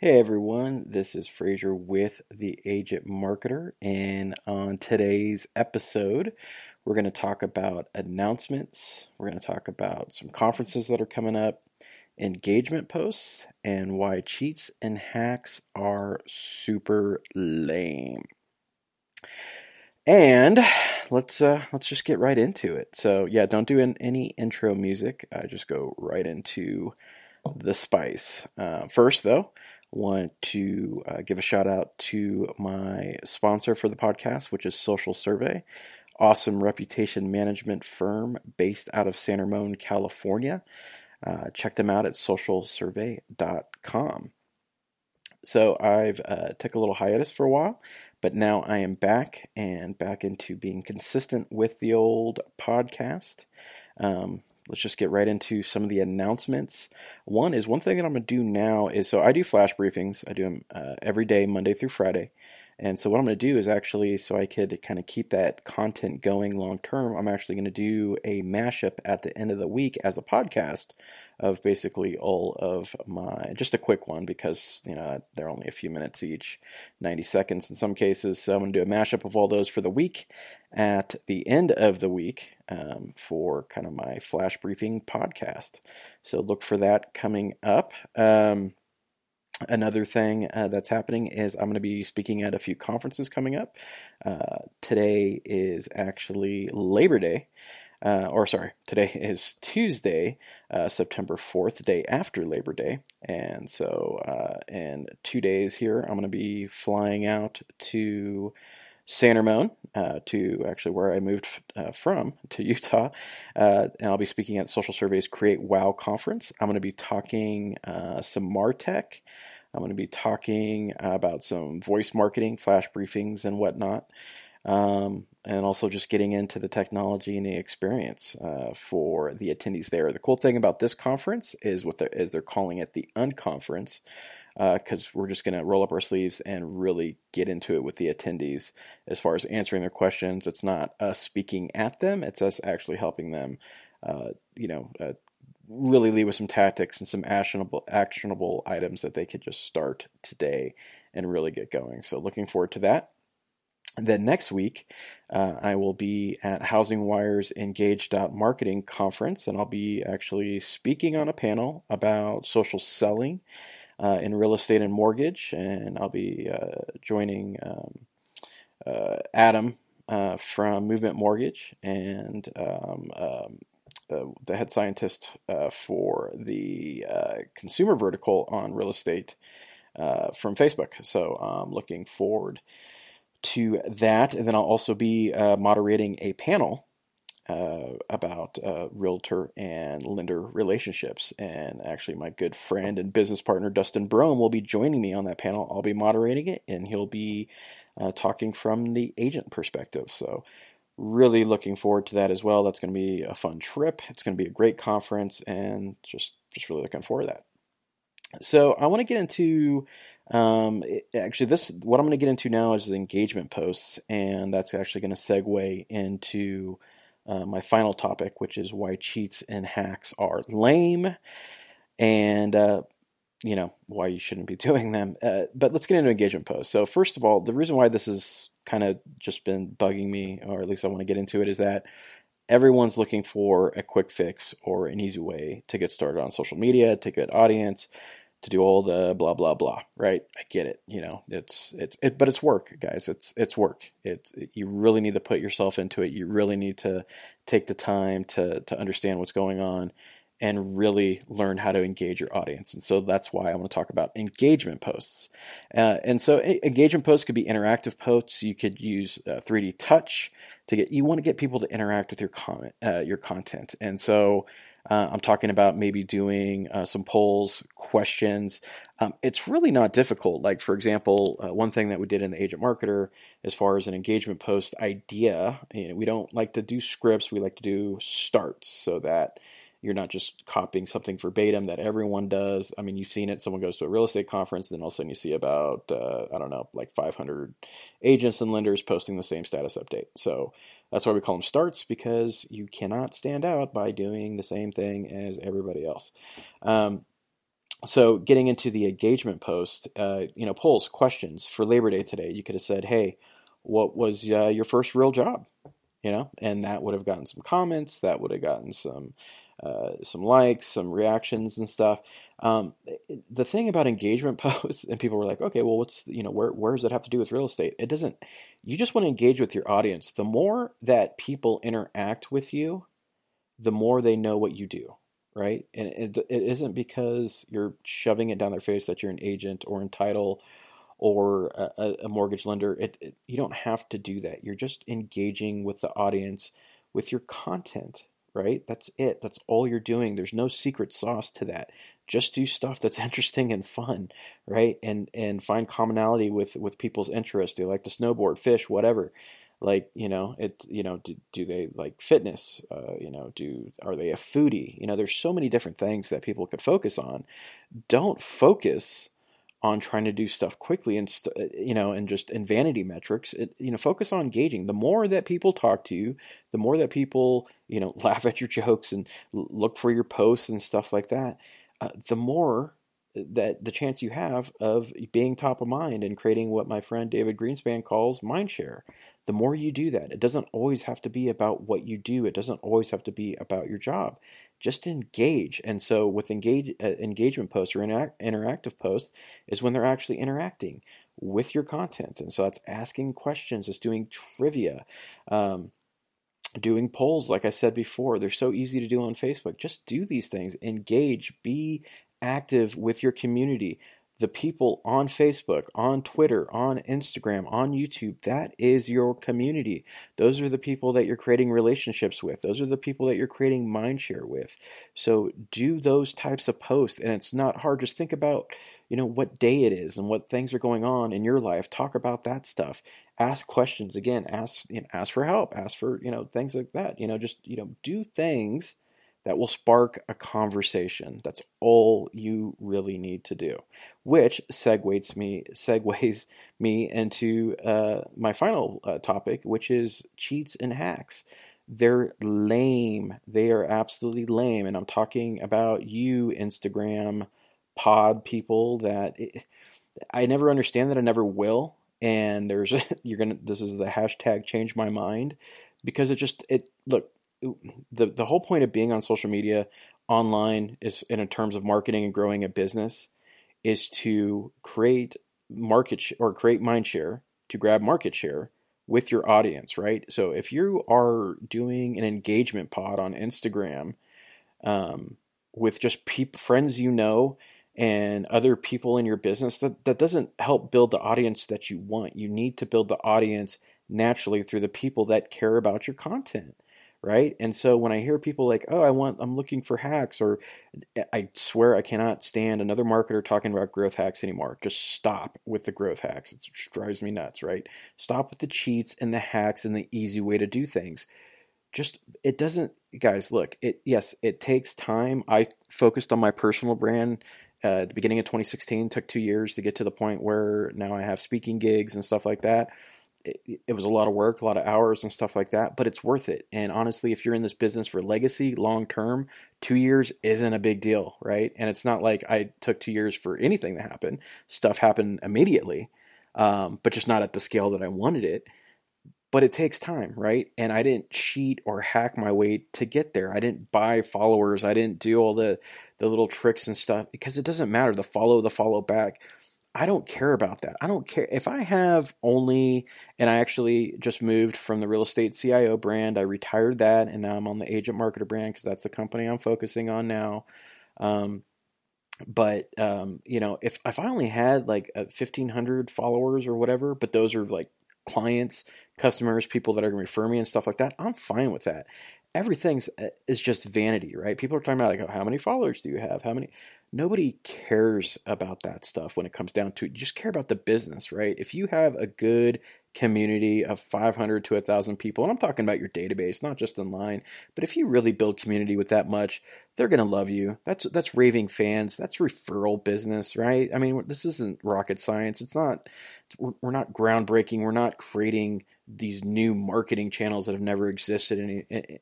Hey everyone, this is Fraser with the Agent Marketer, and on today's episode, we're going to talk about announcements. We're going to talk about some conferences that are coming up, engagement posts, and why cheats and hacks are super lame. And let's uh, let's just get right into it. So yeah, don't do any intro music. I just go right into the spice. Uh, first, though, want to uh, give a shout out to my sponsor for the podcast, which is Social Survey, awesome reputation management firm based out of San Ramon, California. Uh, check them out at socialsurvey.com. So I've uh, took a little hiatus for a while, but now I am back and back into being consistent with the old podcast. Um, let's just get right into some of the announcements. One is one thing that I'm going to do now is so I do flash briefings. I do them uh, every day, Monday through Friday. And so what I'm going to do is actually, so I could kind of keep that content going long term, I'm actually going to do a mashup at the end of the week as a podcast of basically all of my, just a quick one because, you know, they're only a few minutes each, 90 seconds in some cases. So I'm going to do a mashup of all those for the week at the end of the week um, for kind of my flash briefing podcast. So look for that coming up. Um, Another thing uh, that's happening is I'm going to be speaking at a few conferences coming up. Uh, today is actually Labor Day, uh, or sorry, today is Tuesday, uh, September 4th, day after Labor Day. And so uh, in two days here, I'm going to be flying out to San Ramon, uh, to actually where I moved uh, from to Utah, uh, and I'll be speaking at Social Surveys Create Wow conference. I'm going to be talking some Martech. I'm going to be talking about some voice marketing, flash briefings, and whatnot, um, and also just getting into the technology and the experience uh, for the attendees there. The cool thing about this conference is what they're, is they're calling it the Unconference because uh, we're just going to roll up our sleeves and really get into it with the attendees as far as answering their questions. It's not us speaking at them; it's us actually helping them. Uh, you know, uh, really leave with some tactics and some actionable actionable items that they could just start today and really get going. So, looking forward to that. Then next week, uh, I will be at HousingWire's Engage Marketing conference, and I'll be actually speaking on a panel about social selling uh, in real estate and mortgage, and I'll be uh, joining um, uh, Adam uh, from Movement Mortgage and um, um, uh, the head scientist for the consumer vertical on real estate from Facebook. So I'm looking forward to that, and then I'll also be moderating a panel uh, about uh, realtor and lender relationships. And actually, my good friend and business partner Dustin Brohm will be joining me on that panel. I'll be moderating it, and he'll be uh, talking from the agent perspective. So, really looking forward to that as well. That's going to be a fun trip. It's going to be a great conference, and just just really looking forward to that. So, I want to get into um, it, actually, this what I'm going to get into now is engagement posts, and that's actually going to segue into uh, my final topic, which is why cheats and hacks are lame, and uh, you know why you shouldn't be doing them. Uh, but let's get into engagement posts. So first of all, the reason why this has kind of just been bugging me, or at least I want to get into it, is that everyone's looking for a quick fix or an easy way to get started on social media, to get audience, to do all the blah blah blah right? I get it you know it's it's it but it's work guys it's it's work. It's it, you really need to put yourself into it. You really need to take the time to to understand what's going on and really learn how to engage your audience. And so that's why i want to talk about engagement posts. Uh, and so engagement posts could be interactive posts. You could use uh, 3d touch to get you want to get people to interact with your comment uh, your content. And so uh, I'm talking about maybe doing uh, some polls, questions. Um, it's really not difficult. Like, for example, uh, one thing that we did in the Agent Marketer, as far as an engagement post idea, you know, we don't like to do scripts, we like to do starts so that you're not just copying something verbatim that everyone does. I mean, you've seen it. Someone goes to a real estate conference, and then all of a sudden you see about, uh, I don't know, like 500 agents and lenders posting the same status update. So that's why we call them starts because you cannot stand out by doing the same thing as everybody else. Um, so getting into the engagement post, uh, you know, polls, questions for Labor Day today, you could have said, "Hey, what was uh, your first real job?" You know, and that would have gotten some comments. That would have gotten some uh, some likes, some reactions, and stuff. Um, the thing about engagement posts, and people were like, "Okay, well, what's you know, where where does it have to do with real estate?" It doesn't. You just want to engage with your audience. The more that people interact with you, the more they know what you do right? And it, it isn't because you're shoving it down their face that you're an agent or in title or a, a mortgage lender. It, it, you don't have to do that. You're just engaging with the audience with your content, right? That's it. That's all you're doing. There's no secret sauce to that. Just do stuff that's interesting and fun, right? And and find commonality with with people's interests. They like to snowboard, fish, whatever like you know it you know do, do they like fitness uh, you know do are they a foodie you know there's so many different things that people could focus on don't focus on trying to do stuff quickly and st- uh, you know and just in vanity metrics it, you know focus on engaging the more that people talk to you the more that people you know laugh at your jokes and look for your posts and stuff like that uh, the more that the chance you have of being top of mind and creating what my friend David Greenspan calls mind share the more you do that, it doesn't always have to be about what you do. It doesn't always have to be about your job. Just engage. And so, with engage, uh, engagement posts or interact, interactive posts, is when they're actually interacting with your content. And so, that's asking questions, it's doing trivia. Um, doing polls like i said before they're so easy to do on facebook just do these things engage be active with your community the people on Facebook, on Twitter, on Instagram, on YouTube, that is your community. Those are the people that you're creating relationships with. Those are the people that you're creating mindshare with. So do those types of posts and it's not hard. Just think about, you know, what day it is and what things are going on in your life. Talk about that stuff. Ask questions again, ask you know, ask for help, ask for, you know, things like that. You know, just, you know, do things that will spark a conversation. That's all you really need to do. Which segues me segues me into uh, my final uh, topic, which is cheats and hacks. They're lame. They are absolutely lame, and I'm talking about you, Instagram pod people. That it, I never understand that. I never will. And there's you're gonna. This is the hashtag change my mind because it just it look the the whole point of being on social media online is in terms of marketing and growing a business is to create market sh- or create mind share to grab market share with your audience, right? So if you are doing an engagement pod on Instagram um, with just peop- friends you know and other people in your business, that, that doesn't help build the audience that you want. You need to build the audience naturally through the people that care about your content right? And so when I hear people like, "Oh, I want I'm looking for hacks," or I swear I cannot stand another marketer talking about growth hacks anymore. Just stop with the growth hacks. It drives me nuts, right? Stop with the cheats and the hacks and the easy way to do things. Just it doesn't guys, look, it yes, it takes time. I focused on my personal brand uh, the beginning of 2016 took two years to get to the point where now I have speaking gigs and stuff like that it, it was a lot of work, a lot of hours and stuff like that, but it's worth it. And honestly, if you're in this business for legacy long term, two years isn't a big deal, right? And it's not like I took two years for anything to happen. Stuff happened immediately, um, but just not at the scale that I wanted it. But it takes time, right? And I didn't cheat or hack my way to get there. I didn't buy followers. I didn't do all the the little tricks and stuff because it doesn't matter. The follow, the follow back I don't care about that. I don't care if I have only, and I actually just moved from the real estate CIO brand. I retired that, and now I'm on the agent marketer brand because that's the company I'm focusing on now. Um, but um, you know, if if I only had like fifteen hundred followers or whatever, but those are like clients, customers, people that are going to refer me and stuff like that, I'm fine with that. Everything's uh, is just vanity, right? People are talking about like, oh, how many followers do you have? How many? Nobody cares about that stuff when it comes down to it. You just care about the business, right? If you have a good community of 500 to 1,000 people, and I'm talking about your database, not just online, but if you really build community with that much, they're going to love you. That's that's raving fans. That's referral business, right? I mean, this isn't rocket science. It's not we're not groundbreaking. We're not creating these new marketing channels that have never existed any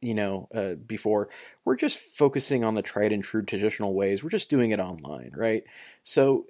you know uh, before we're just focusing on the tried and true traditional ways we're just doing it online right so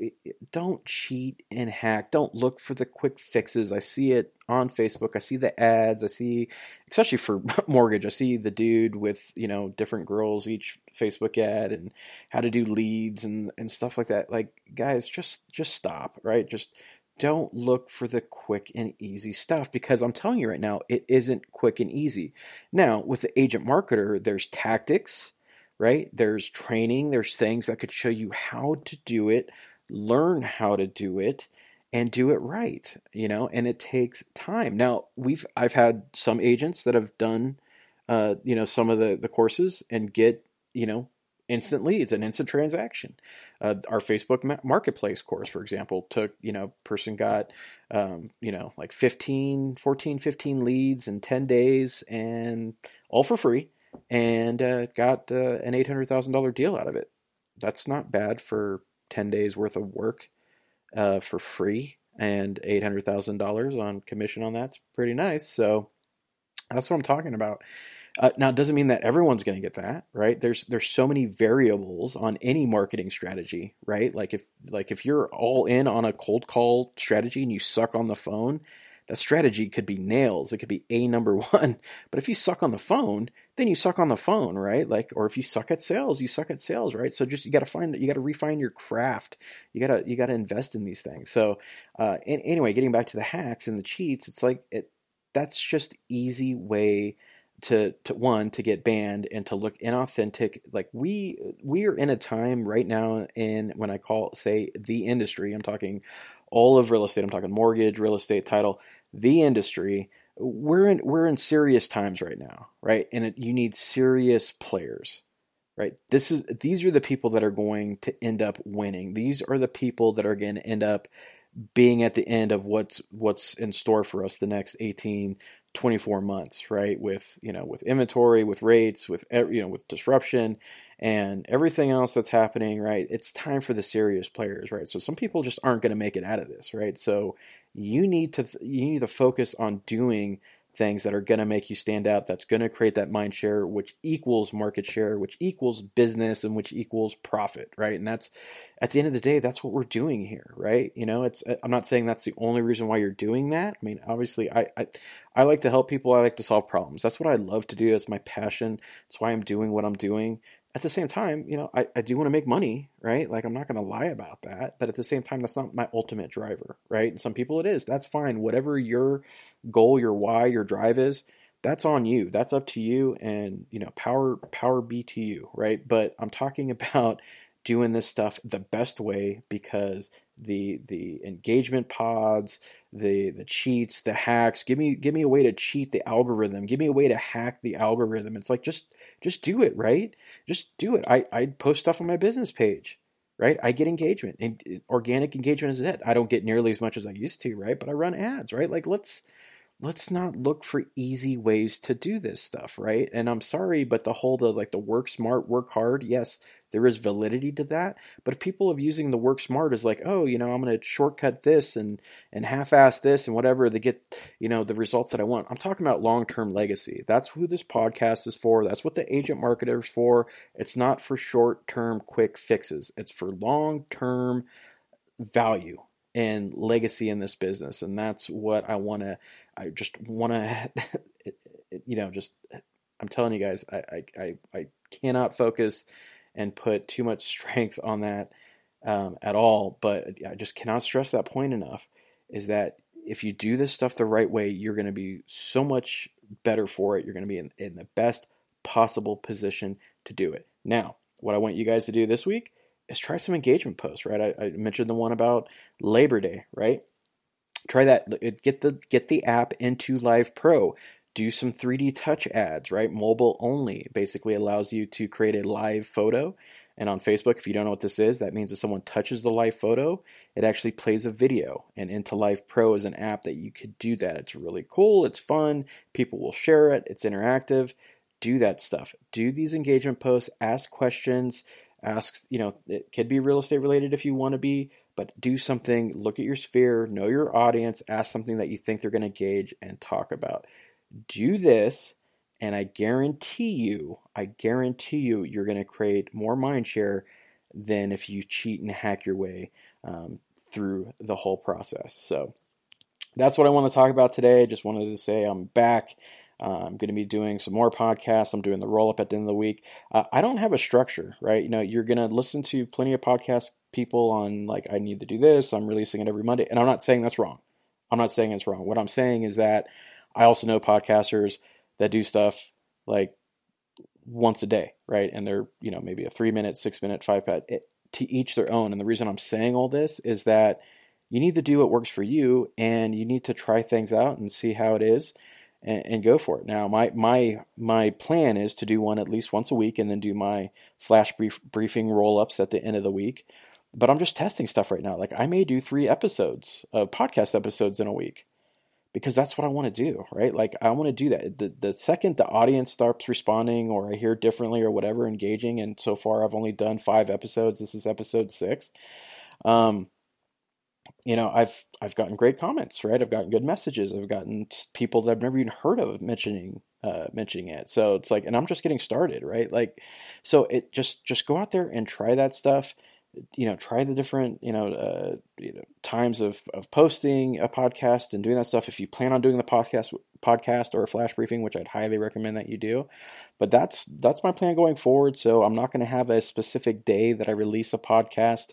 don't cheat and hack don't look for the quick fixes i see it on facebook. I see the ads. I see especially for mortgage i see the dude with you know different girls each facebook ad and how to do leads and and stuff like that. Like guys just just stop right? Just don't look for the quick and easy stuff because I'm telling you right now, it isn't quick and easy. Now, with the agent marketer, there's tactics, right? There's training, there's things that could show you how to do it, learn how to do it, and do it right, you know, and it takes time. Now, we've I've had some agents that have done uh, you know, some of the the courses and get, you know, instantly it's an instant transaction. Uh, our facebook marketplace course for example took you know person got um, you know like 15 14 15 leads in 10 days and all for free and uh, got uh, an $800000 deal out of it. That's not bad for 10 days worth of work uh, for free and $800000 on commission on that's pretty nice so that's what i'm talking about uh, now, it doesn't mean that everyone's going to get that, right? There's there's so many variables on any marketing strategy, right? Like if like if you're all in on a cold call strategy and you suck on the phone, that strategy could be nails. It could be a number one. But if you suck on the phone, then you suck on the phone, right? Like, or if you suck at sales, you suck at sales, right? So just you got to find you got to refine your craft. You gotta you gotta invest in these things. So uh, anyway, getting back to the hacks and the cheats, it's like it that's just easy way to to one to get banned and to look inauthentic like we we are in a time right now in when i call say the industry i'm talking all of real estate i'm talking mortgage real estate title the industry we're in we're in serious times right now right and it, you need serious players right this is these are the people that are going to end up winning these are the people that are going to end up being at the end of what's what's in store for us the next 18 24 months, right? With, you know, with inventory, with rates, with, you know, with disruption and everything else that's happening, right? It's time for the serious players, right? So some people just aren't going to make it out of this, right? So you need to, you need to focus on doing things that are going to make you stand out that's going to create that mind share which equals market share which equals business and which equals profit right? And that's at the end of the day that's what we're doing here right? You know it's i'm not saying that's the only reason why you're doing that. I mean obviously i i, I like to help people i like to solve problems. That's what i love to do. That's my passion. That's why i'm doing what i'm doing at the same time, you know, I, I do want to make money, right? Like I'm not going to lie about that, but at the same time, that's not my ultimate driver, right? And some people it is. That's fine. Whatever your goal, your why, your drive is, that's on you. That's up to you, and you know, power power be to you, right? But I'm talking about doing this stuff the best way because the the engagement pods, the the cheats, the hacks. Give me give me a way to cheat the algorithm. Give me a way to hack the algorithm. It's like just just do it, right? Just do it. I I post stuff on my business page, right? I get engagement. And uh, organic engagement is it. I don't get nearly as much as I used to, right? But I run ads, right? Like let's let's not look for easy ways to do this stuff, right? And I'm sorry, but the whole the like the work smart, work hard, yes, there is validity to that. But if people are using the work smart as like, oh, you know, I'm to shortcut this and and half-ass this and whatever to get, you know, the results that I want. I'm talking about long-term legacy. That's who this podcast is for. That's what the agent marketer is for. It's not for short-term quick fixes. It's for long-term value and legacy in this business. And that's what I want to I just want to you know, just I'm telling you guys, I, I, I, cannot focus and put too much strength on that um, at all. But I just cannot stress that point enough is that if you do this stuff the right way, you're going to be so much better for it. You're going to be in, in the best possible position to do it. Now, what I want you guys to do this week is try some engagement posts, right? I, I mentioned the one about Labor Day, right? Try that. Get the get the app into Live Pro do some 3D touch ads, right? Mobile only basically allows you to create a live photo. And on Facebook, if you don't know what this is, that means if someone touches the live photo, it actually plays a video. And Into Live Pro is an app that you could do that. It's really cool, it's fun, people will share it, it's interactive. do that stuff. Do these engagement posts, ask questions, ask, you know, it could be real estate related if you want to be, but do something, look at your sphere, know your audience, ask something that you think they're going to gauge and talk about. Do this, and I guarantee you, I guarantee you, you're going to create more mind share than if you cheat and hack your way um, through the whole process. So that's what I want to talk about today. Just wanted to say I'm back. Uh, I'm going to be doing some more podcasts. I'm doing the roll up at the end of the week. Uh, I don't have a structure, right? You know, you're going to listen to plenty of podcast people on like, I need to do this. I'm releasing it every Monday. And I'm not saying that's wrong. I'm not saying it's wrong. What I'm saying is that I also know podcasters that do stuff like once a day, right? And they're, you know, maybe a three minute, six minute, five pad to each their own. And the reason I'm saying all this is that you need to do what works for you and you need to try things out and see how it is and, and, go for it. Now, my my my plan is to do one at least once a week, and then do my flash brief, briefing roll ups at the end of the week. But I'm just testing stuff right now. Like I may do three episodes of podcast episodes in a week because that's what I want to do, right? Like I want to do that. The the second the audience starts responding or I hear differently or whatever, engaging, and so far I've only done five episodes. This is episode six. Um, you know, I've I've gotten great comments, right? I've gotten good messages. I've gotten people that I've never even heard of mentioning uh, mentioning it. So it's like, and I'm just getting started, right? Like, so it just just go out there and try that stuff. You know, try the different you know uh, you know times of of posting a podcast and doing that stuff. If you plan on doing the podcast podcast or a flash briefing, which I'd highly recommend that you do, but that's that's my plan going forward. So I'm not going to have a specific day that I release a podcast.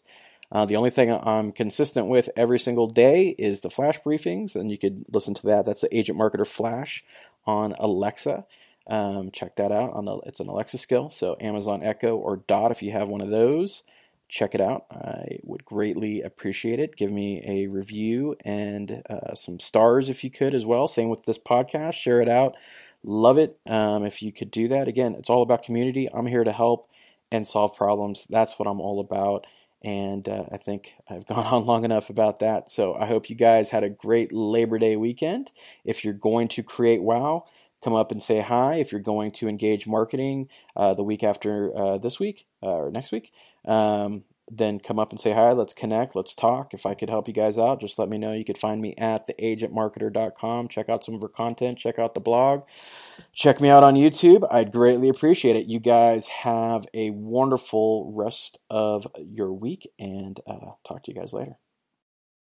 Uh, the only thing I'm consistent with every single day is the flash briefings, and you could listen to that. That's the Agent Marketer Flash on Alexa. Um, check that out. On the, it's an Alexa skill, so Amazon Echo or Dot if you have one of those. Check it out. I would greatly appreciate it. Give me a review and uh, some stars if you could as well. Same with this podcast. Share it out. Love it um, if you could do that. Again, it's all about community. I'm here to help and solve problems. That's what I'm all about. And uh, I think I've gone on long enough about that. So I hope you guys had a great Labor Day weekend. If you're going to create WOW, come up and say hi. If you're going to engage marketing uh, the week after uh, this week uh, or next week, um, then come up and say hi. Let's connect. Let's talk. If I could help you guys out, just let me know. You could find me at theagentmarketer.com. Check out some of our content. Check out the blog. Check me out on YouTube. I'd greatly appreciate it. You guys have a wonderful rest of your week and uh, talk to you guys later.